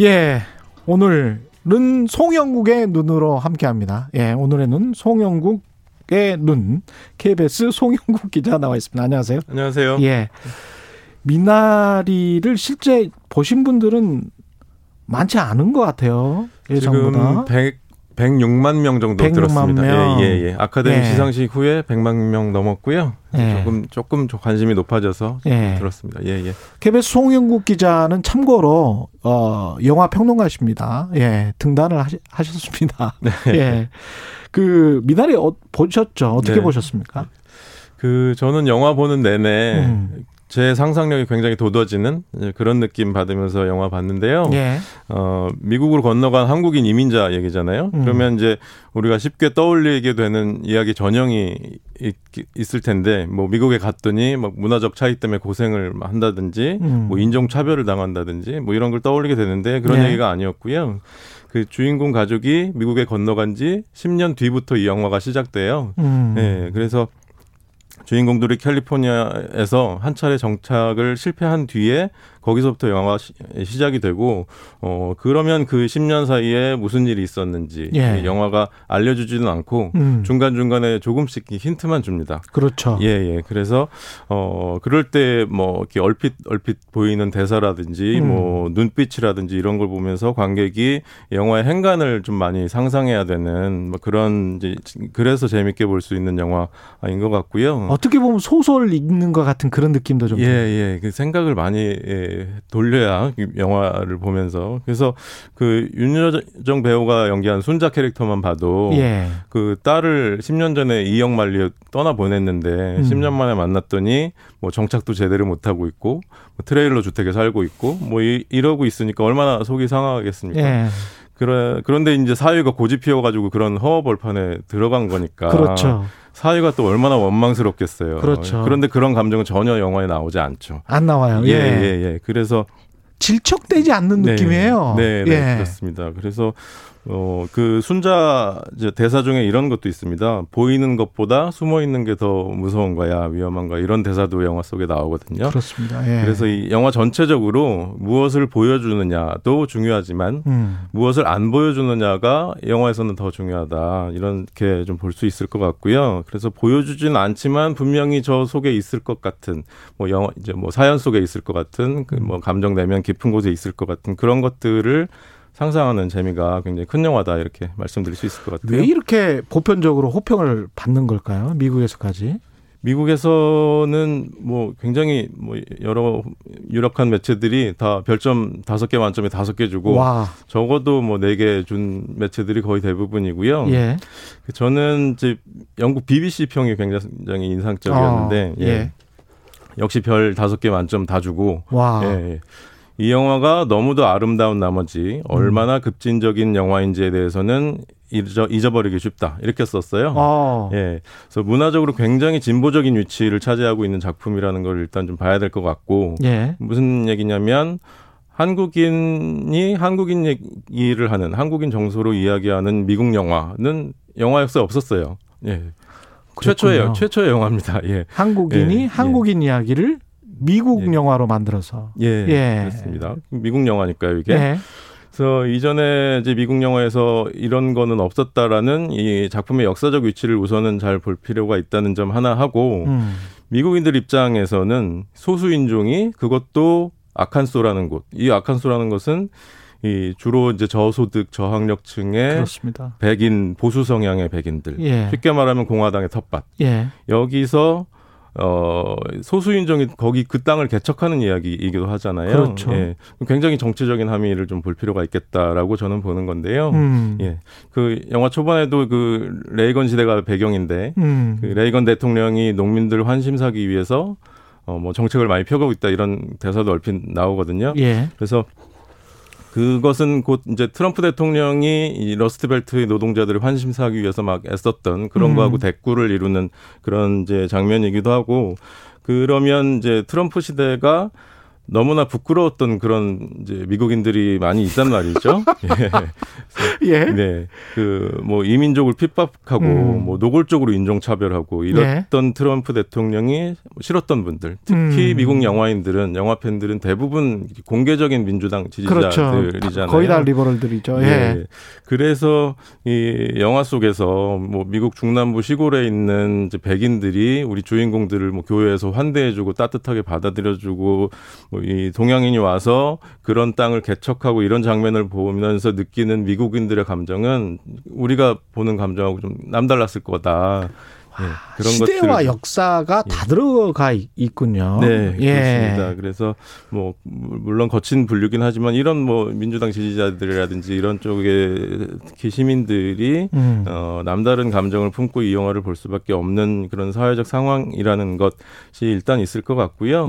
예. 오늘은 송영국의 눈으로 함께 합니다. 예. 오늘의 눈, 송영국 의 눈. KBS 송영국 기자 나와 있습니다. 안녕하세요. 안녕하세요. 예. 미나리를 실제 보신 분들은 많지 않은 것 같아요. 예상보다. 지금 100, 106만 명 정도 106만 들었습니다. 명. 예, 예, 예. 아카데미 예. 시상식 후에 100만 명 넘었고요. 예. 조금 조금 관심이 높아져서 예. 들었습니다. 예, 예. KBS 송영국 기자는 참고로 어 영화 평론가십니다. 예, 등단을 하시, 하셨습니다. 예. 그 미나리 어, 보셨죠? 어떻게 네. 보셨습니까? 그 저는 영화 보는 내내 음. 제 상상력이 굉장히 돋워지는 그런 느낌 받으면서 영화 봤는데요. 예. 어, 미국으로 건너간 한국인 이민자 얘기잖아요. 음. 그러면 이제 우리가 쉽게 떠올리게 되는 이야기 전형이 있, 있을 텐데, 뭐 미국에 갔더니 막 문화적 차이 때문에 고생을 한다든지, 음. 뭐 인종 차별을 당한다든지, 뭐 이런 걸 떠올리게 되는데 그런 네. 얘기가 아니었고요. 그 주인공 가족이 미국에 건너간 지 10년 뒤부터 이 영화가 시작돼요. 음. 네, 그래서 주인공들이 캘리포니아에서 한 차례 정착을 실패한 뒤에 거기서부터 영화가 시, 시작이 되고 어 그러면 그 10년 사이에 무슨 일이 있었는지 예. 이 영화가 알려주지는 않고 음. 중간 중간에 조금씩 힌트만 줍니다. 그렇죠. 예, 예. 그래서, 어, 그럴 때 뭐, 이렇게 얼핏, 얼핏 보이는 대사라든지, 음. 뭐, 눈빛이라든지 이런 걸 보면서 관객이 영화의 행간을 좀 많이 상상해야 되는 뭐 그런, 이제, 그래서 재밌게 볼 수 있는 영화인 것 같고요. 어떻게 보면 소설 읽는 것 같은 그런 느낌도 좀. 예, 예. 그 생각을 많이 예, 돌려야 이 영화를 보면서. 그래서 그 윤여정 배우가 연기한 순자 캐릭터만 봐도 예. 그 딸을 10년 전에 이영만리에 떠나 보냈는데 음. 10년 만에 만났더니 뭐 정착도 제대로 못 하고 있고 뭐 트레일러 주택에 살고 있고 뭐 이, 이러고 있으니까 얼마나 속이 상하겠습니까? 예. 그래 그런데 이제 사위가 고집 피워 가지고 그런 허허벌판에 들어간 거니까 그렇죠. 사위가 또 얼마나 원망스럽겠어요. 그렇죠. 그런데 그런 감정은 전혀 영화에 나오지 않죠. 안 나와요. 예, 예. 예, 예. 그래서 질척되지 않는 네. 느낌이에요. 네, 네, 예. 그렇습니다. 그래서 어, 그 순자 이제 대사 중에 이런 것도 있습니다. 보이는 것보다 숨어 있는 게 더 무서운 거야, 위험한 거야. 이런 대사도 영화 속에 나오거든요. 그렇습니다. 예. 그래서 이 영화 전체적으로 무엇을 보여주느냐도 중요하지만 음. 무엇을 안 보여주느냐가 영화에서는 더 중요하다. 이렇게 좀 볼 수 있을 것 같고요. 그래서 보여주지는 않지만 분명히 저 속에 있을 것 같은 뭐 영화 이제 뭐 사연 속에 있을 것 같은 그 뭐 감정 내면 깊은 곳에 있을 것 같은 그런 것들을 상상하는 재미가 굉장히 큰 영화다 이렇게 말씀드릴 수 있을 것 같아요. 왜 이렇게 보편적으로 호평을 받는 걸까요? 미국에서까지. 미국에서는 뭐 굉장히 뭐 여러 유력한 매체들이 다 별점 다섯 개 만점에 다섯 개 주고 와. 적어도 뭐 네 개 준 매체들이 거의 대부분이고요. 예. 저는 이제 영국 BBC 평이 굉장히 인상적이었는데 어, 예. 예. 역시 별 다섯 개 만점 다 주고 와. 예, 예. 이 영화가 너무도 아름다운 나머지 음. 얼마나 급진적인 영화인지에 대해서는 잊어, 잊어버리기 쉽다 이렇게 썼어요. 어. 예, 그래서 문화적으로 굉장히 진보적인 위치를 차지하고 있는 작품이라는 걸 일단 좀 봐야 될 것 같고 예. 무슨 얘기냐면 한국인이 한국인 얘기를 하는 한국인 정서로 이야기하는 미국 영화는 영화 역사에 없었어요. 예. 최초의 그렇군요. 최초의 영화입니다. 예. 한국인이 예, 한국인 이야기를 미국 예. 영화로 만들어서. 예. 예. 그렇습니다. 미국 영화니까요, 이게. 예. 그래서 이전에 이제 미국 영화에서 이런 거는 없었다라는 이 작품의 역사적 위치를 우선은 잘 볼 필요가 있다는 점 하나 하고 음. 미국인들 입장에서는 소수 인종이 그것도 아칸소라는 곳. 이 아칸소라는 것은 이 주로 이제 저소득 저학력층의 그렇습니다. 백인 보수 성향의 백인들. 예. 쉽게 말하면 공화당의 텃밭. 예. 여기서 어 소수 인종이 거기 그 땅을 개척하는 이야기이기도 하잖아요. 그렇죠. 예. 굉장히 정치적인 함의를 좀 볼 필요가 있겠다라고 저는 보는 건데요. 음. 예. 그 영화 초반에도 그 레이건 시대가 배경인데 음. 그 레이건 대통령이 농민들 환심 사기 위해서 어 뭐 정책을 많이 펴가고 있다 이런 대사도 얼핏 나오거든요. 예. 그래서 그것은 곧 이제 트럼프 대통령이 이 러스트벨트의 노동자들을 환심사하기 위해서 막 애썼던 그런 음. 거하고 대구를 이루는 그런 이제 장면이기도 하고 그러면 이제 트럼프 시대가 너무나 부끄러웠던 그런 이제 미국인들이 많이 있단 말이죠. 예. 예. 네. 그 뭐 이민족을 핍박하고 음. 뭐 노골적으로 인종 차별하고 이랬던 네. 트럼프 대통령이 싫었던 분들, 특히 음. 미국 영화인들은 영화 팬들은 대부분 공개적인 민주당 지지자들이잖아요. 그렇죠. 거의 다 liberal들이죠. 예. 네. 그래서 이 영화 속에서 뭐 미국 중남부 시골에 있는 이제 백인들이 우리 주인공들을 뭐 교회에서 환대해주고 따뜻하게 받아들여주고 뭐이 동양인이 와서 그런 땅을 개척하고 이런 장면을 보면서 느끼는 미국인들의 감정은 우리가 보는 감정하고 좀 남달랐을 거다. 예, 그런 시대와 것들 역사가 다 예. 들어가 있군요. 네, 예. 그렇습니다. 그래서 뭐 물론 거친 분류긴 하지만 이런 뭐 민주당 지지자들이라든지 이런 쪽의 특히 시민들이 음. 어, 남다른 감정을 품고 이 영화를 볼 수밖에 없는 그런 사회적 상황이라는 것이 일단 있을 것 같고요.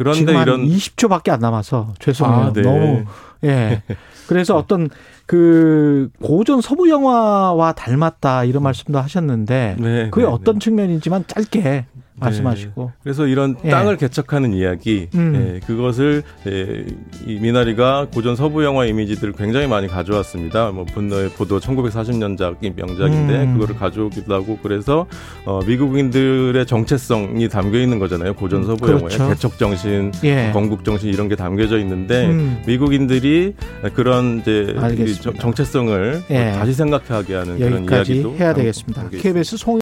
예. 그런데 이런 20초밖에 안 남아서 죄송해요. 아, 네. 너무 예. 그래서 어떤 그 고전 서부 영화와 닮았다 이런 말씀도 하셨는데 네, 그게 네, 어떤 네. 측면이지만 짧게 말씀하시고. 네. 그래서 이런 예. 땅을 개척하는 이야기, 음. 예, 그것을 예, 이 미나리가 고전 서부 영화 이미지들을 굉장히 많이 가져왔습니다. 뭐 분노의 보도 1940년작이 명작인데 음. 그거를 가져오기도 하고 그래서 어, 미국인들의 정체성이 담겨 있는 거잖아요. 고전 서부 그렇죠. 영화에 개척 정신, 예. 건국 정신 이런 게 담겨져 있는데 음. 미국인들이 그런 이제 정체성을 예. 다시 생각하게 하는 그런 이야기도 해야 되겠습니다. KBS 송